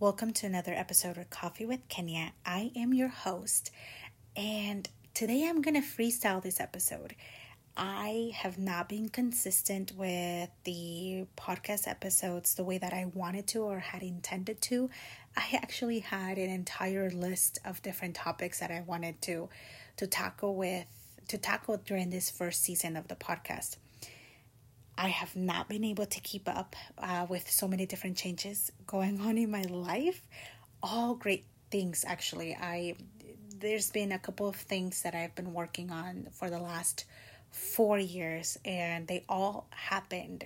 Welcome to another episode of Coffee with Kenya. I am your host, and today I'm going to freestyle this episode. I have not been consistent with the podcast episodes the way that I wanted to or had intended to. I actually had an entire list of different topics that I wanted to to tackle with to tackle during this first season of the podcast. I have not been able to keep up uh, with so many different changes going on in my life. All great things, actually. I there's been a couple of things that I've been working on for the last four years, and they all happened.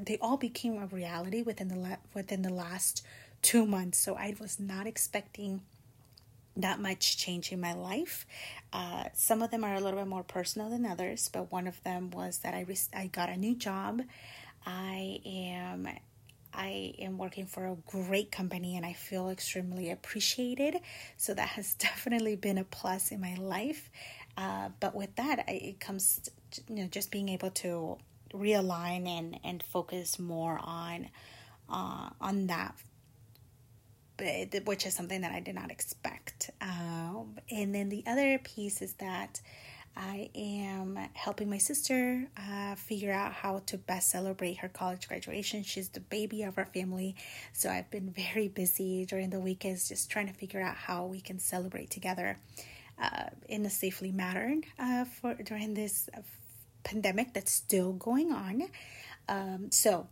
They all became a reality within the within the last two months. So I was not expecting that much change in my life. Uh, some of them are a little bit more personal than others, but one of them was that I re- I got a new job. I am I am working for a great company and I feel extremely appreciated. So that has definitely been a plus in my life. Uh, but with that, I, it comes to, you know just being able to realign and and focus more on uh, on that which is something that I did not expect. Um, and then the other piece is that I am helping my sister uh, figure out how to best celebrate her college graduation. She's the baby of our family, so I've been very busy during the weekends just trying to figure out how we can celebrate together uh, in a safely manner uh, for during this pandemic that's still going on. Um, so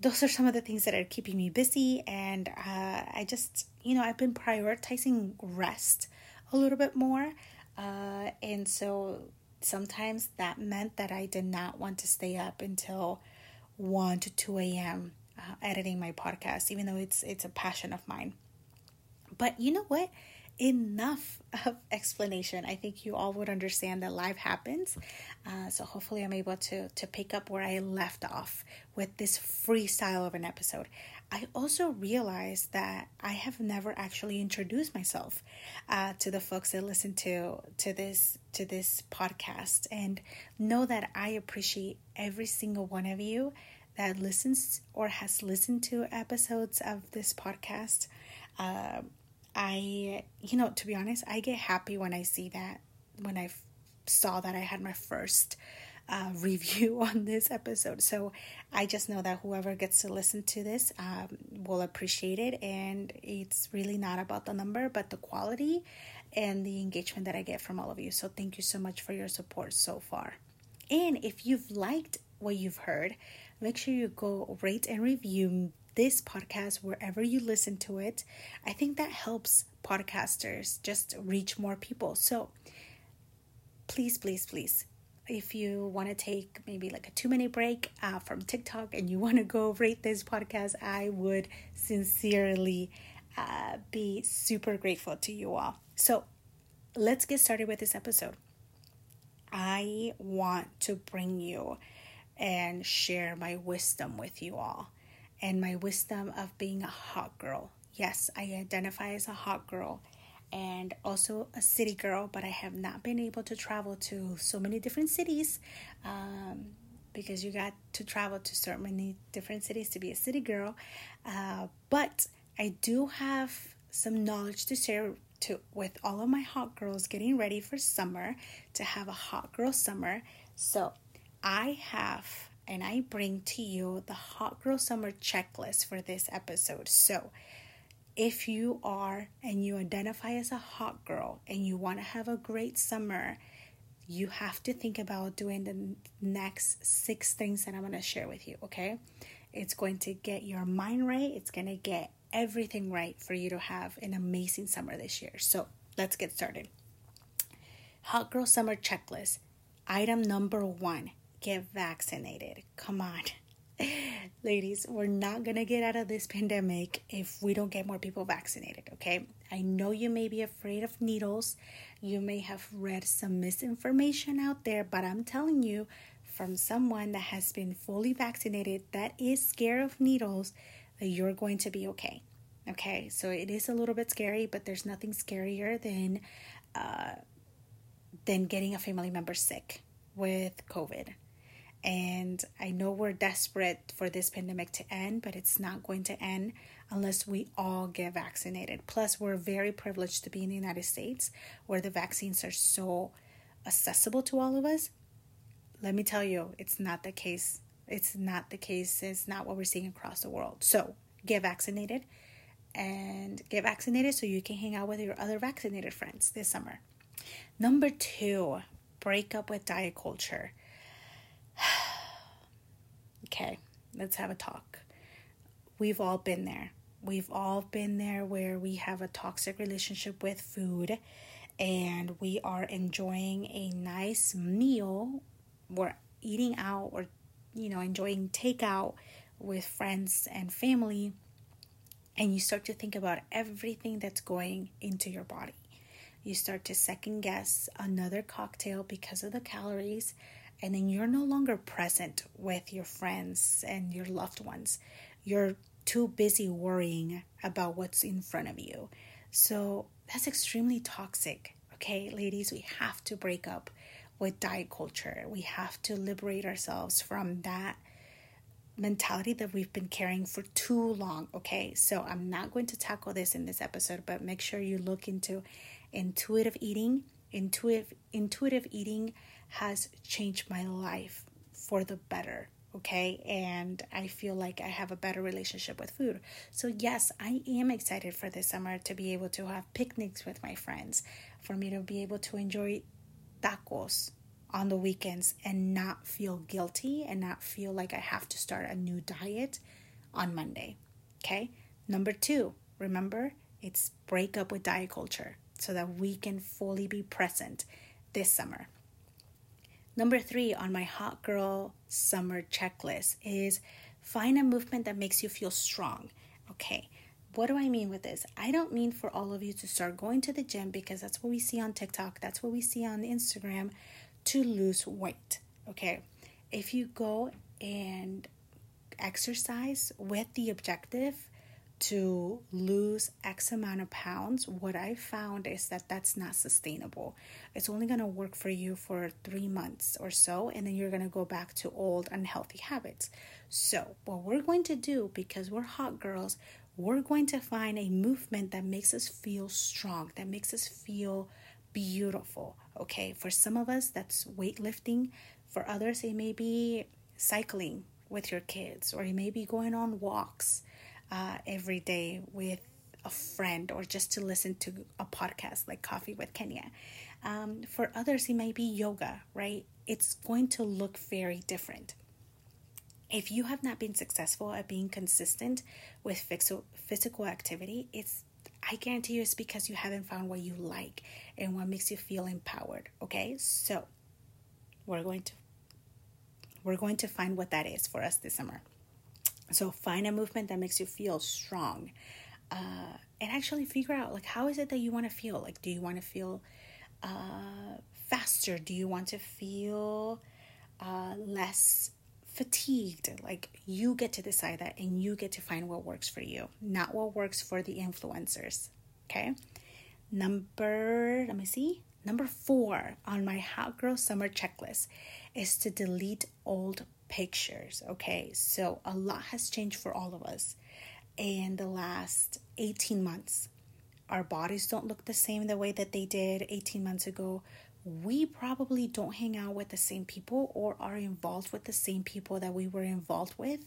those are some of the things that are keeping me busy. And uh, i just you know i've been prioritizing rest a little bit more. Uh, and so sometimes that meant that i did not want to stay up until 1 to 2 a.m uh, editing my podcast even though it's it's a passion of mine. But you know what enough of explanation. I think you all would understand that life happens. Uh, so hopefully, I'm able to to pick up where I left off with this freestyle of an episode. I also realized that I have never actually introduced myself uh, to the folks that listen to to this to this podcast, and know that I appreciate every single one of you that listens or has listened to episodes of this podcast. Uh, I, you know, to be honest, I get happy when I see that, when I f- saw that I had my first uh, review on this episode. So I just know that whoever gets to listen to this um, will appreciate it. And it's really not about the number, but the quality and the engagement that I get from all of you. So thank you so much for your support so far. And if you've liked what you've heard, make sure you go rate and review this podcast wherever you listen to it. I think that helps podcasters just reach more people. So please, please, please, if you want to take maybe like a two minute break uh, from TikTok and you want to go rate this podcast, I would sincerely uh, be super grateful to you all. So let's get started with this episode. I want to bring you and share my wisdom with you all and my wisdom of being a hot girl. Yes, I identify as a hot girl and also a city girl, but I have not been able to travel to so many different cities um, because you got to travel to so many different cities to be a city girl. Uh, but I do have some knowledge to share to with all of my hot girls getting ready for summer to have a hot girl summer. So I have and I bring to you the Hot Girl Summer checklist for this episode. So, if you are and you identify as a hot girl and you want to have a great summer, you have to think about doing the next six things that I'm going to share with you, okay? It's going to get your mind right, it's going to get everything right for you to have an amazing summer this year. So, let's get started. Hot Girl Summer Checklist. Item number one get vaccinated. Come on. Ladies, we're not going to get out of this pandemic if we don't get more people vaccinated, okay? I know you may be afraid of needles. You may have read some misinformation out there, but I'm telling you from someone that has been fully vaccinated that is scared of needles that you're going to be okay. Okay, so it is a little bit scary, but there's nothing scarier than uh, than getting a family member sick with COVID And I know we're desperate for this pandemic to end, but it's not going to end unless we all get vaccinated. Plus, we're very privileged to be in the United States where the vaccines are so accessible to all of us. Let me tell you, it's not the case. It's not the case. It's not what we're seeing across the world. So, get vaccinated and get vaccinated so you can hang out with your other vaccinated friends this summer. Number two, break up with diet culture. Okay, let's have a talk. We've all been there. We've all been there where we have a toxic relationship with food and we are enjoying a nice meal. We're eating out or, you know, enjoying takeout with friends and family. And you start to think about everything that's going into your body. You start to second guess another cocktail because of the calories, and then you're no longer present with your friends and your loved ones. You're too busy worrying about what's in front of you. So that's extremely toxic. Okay, ladies, we have to break up with diet culture. We have to liberate ourselves from that mentality that we've been carrying for too long. Okay, so I'm not going to tackle this in this episode, but make sure you look into intuitive eating. Intuitive intuitive eating has changed my life for the better okay? And i feel like i have a better relationship with food. So yes i am excited for this summer to be able to have picnics with my friends for me to be able to enjoy tacos on the weekends and not feel guilty and not feel like i have to start a new diet on monday okay? Number two remember it's break up with diet culture so that we can fully be present this summer Number three on my hot girl summer checklist is find a movement that makes you feel strong. Okay, what do I mean with this? I don't mean for all of you to start going to the gym because that's what we see on TikTok, that's what we see on Instagram to lose weight. Okay, if you go and exercise with the objective to lose X amount of pounds, what I found is that that's not sustainable. It's only going to work for you for three months or so, and then you're going to go back to old unhealthy habits. So, what we're going to do, because we're hot girls, we're going to find a movement that makes us feel strong, that makes us feel beautiful. Okay, for some of us, that's weightlifting. For others, it may be cycling with your kids, or it may be going on walks uh, every day with a friend or just to listen to a podcast like Coffee with Kenya. Um, for others, it might be yoga, right? It's going to look very different. If you have not been successful at being consistent with physical activity, it's I guarantee you it's because you haven't found what you like and what makes you feel empowered. Okay, so we're going to we're going to find what that is for us this summer. So find a movement that makes you feel strong. Uh, and actually figure out like how is it that you want to feel? Like do you want to feel uh, faster? Do you want to feel uh, less fatigued? Like you get to decide that and you get to find what works for you, not what works for the influencers. Okay. Number, let me see. Number four on my hot girl summer checklist is to delete old pictures. Okay, so a lot has changed for all of us in the last 18 months. Our bodies don't look the same the way that they did 18 months ago. We probably don't hang out with the same people or are involved with the same people that we were involved with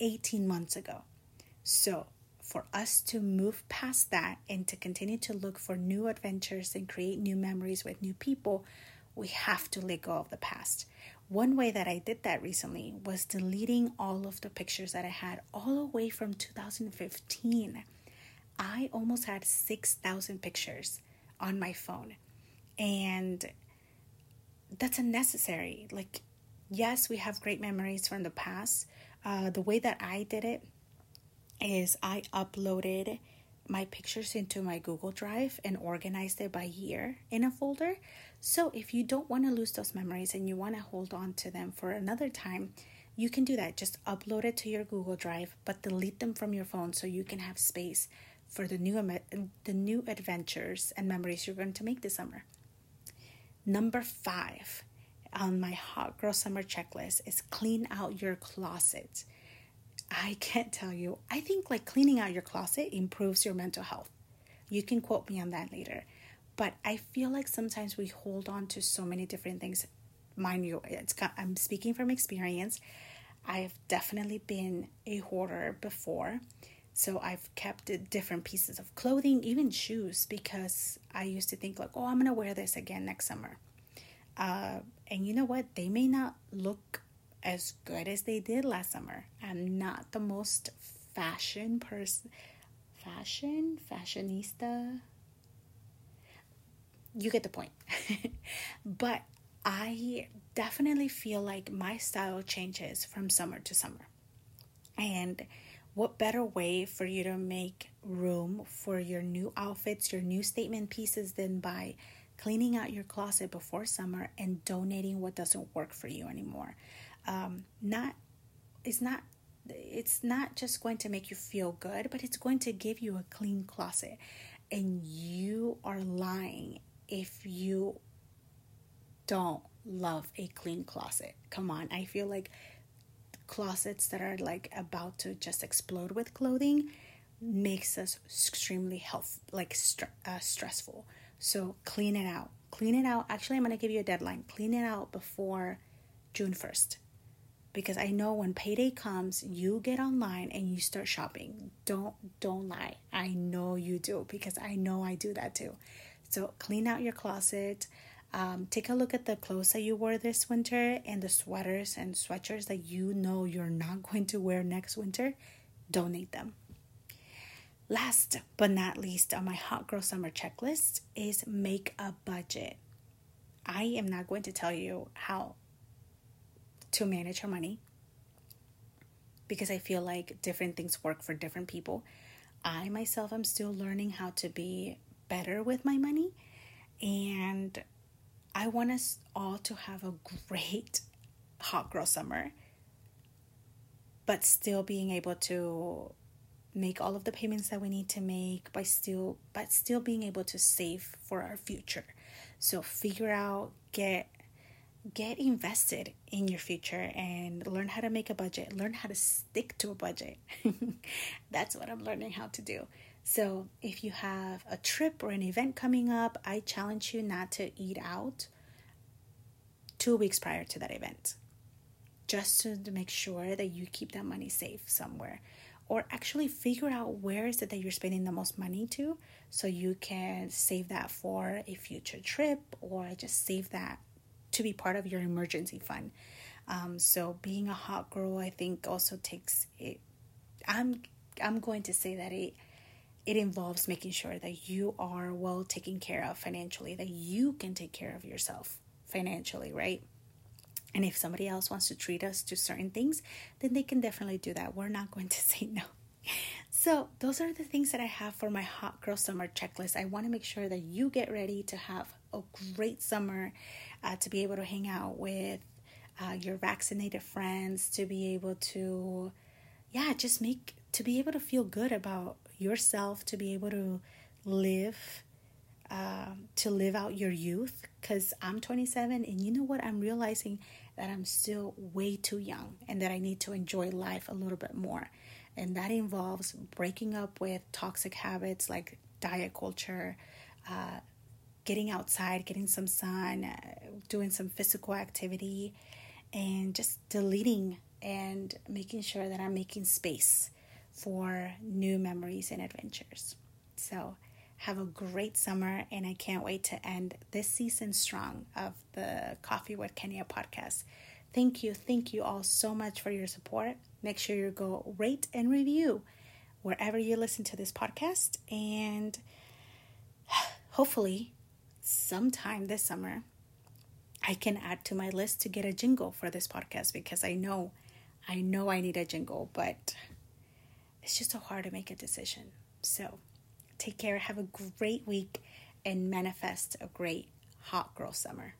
18 months ago. So, for us to move past that and to continue to look for new adventures and create new memories with new people, we have to let go of the past. One way that I did that recently was deleting all of the pictures that I had all the way from 2015. I almost had 6,000 pictures on my phone. And that's unnecessary. Like, yes, we have great memories from the past. Uh, the way that I did it is I uploaded my pictures into my Google Drive and organized it by year in a folder. So if you don't want to lose those memories and you want to hold on to them for another time, you can do that. Just upload it to your Google Drive, but delete them from your phone so you can have space for the new the new adventures and memories you're going to make this summer. Number 5. on my hot girl summer checklist is clean out your closet. I can't tell you. I think like cleaning out your closet improves your mental health. You can quote me on that later. But I feel like sometimes we hold on to so many different things. Mind you, it's I'm speaking from experience. I've definitely been a hoarder before. So I've kept different pieces of clothing, even shoes, because I used to think like, oh, I'm gonna wear this again next summer. Uh, and you know what? They may not look as good as they did last summer. I'm not the most fashion person. Fashion? Fashionista? You get the point. but I definitely feel like my style changes from summer to summer. And what better way for you to make room for your new outfits, your new statement pieces than by cleaning out your closet before summer and donating what doesn't work for you anymore? Um, not it's not it's not just going to make you feel good, but it's going to give you a clean closet. And you are lying if you don't love a clean closet. Come on, I feel like closets that are like about to just explode with clothing makes us extremely health like uh, stressful. So clean it out. Clean it out. Actually, I'm going to give you a deadline. Clean it out before June 1st because I know when payday comes, you get online and you start shopping. Don't don't lie. I know you do because I know I do that too. So clean out your closet. Um, take a look at the clothes that you wore this winter and the sweaters and sweatshirts that you know you're not going to wear next winter. Donate them. Last but not least on my hot girl summer checklist is make a budget. I am not going to tell you how to manage her money because I feel like different things work for different people. I myself am still learning how to be better with my money and I want us all to have a great hot girl summer but still being able to make all of the payments that we need to make by still but still being able to save for our future. So figure out get get invested in your future and learn how to make a budget, learn how to stick to a budget. That's what I'm learning how to do. So, if you have a trip or an event coming up, I challenge you not to eat out two weeks prior to that event, just to, make sure that you keep that money safe somewhere. Or actually figure out where is it that you're spending the most money to so you can save that for a future trip or just save that to be part of your emergency fund. Um, so being a hot girl, I think also takes it. I'm I'm going to say that it it involves making sure that you are well taken care of financially, that you can take care of yourself financially, right? And if somebody else wants to treat us to certain things, then they can definitely do that. We're not going to say no. So, those are the things that I have for my hot girl summer checklist. I want to make sure that you get ready to have a great summer uh, to be able to hang out with uh, your vaccinated friends, to be able to, yeah, just make, to be able to feel good about yourself, to be able to live. Uh, to live out your youth because I'm 27 and you know what? I'm realizing that I'm still way too young and that I need to enjoy life a little bit more. And that involves breaking up with toxic habits like diet culture, uh, getting outside, getting some sun, uh, doing some physical activity, and just deleting and making sure that I'm making space for new memories and adventures. So, have a great summer, and I can't wait to end this season strong of the Coffee with Kenya podcast. Thank you, thank you all so much for your support. Make sure you go rate and review wherever you listen to this podcast, and hopefully, sometime this summer, I can add to my list to get a jingle for this podcast because I know, I know I need a jingle, but it's just so hard to make a decision. So take care, have a great week, and manifest a great hot girl summer.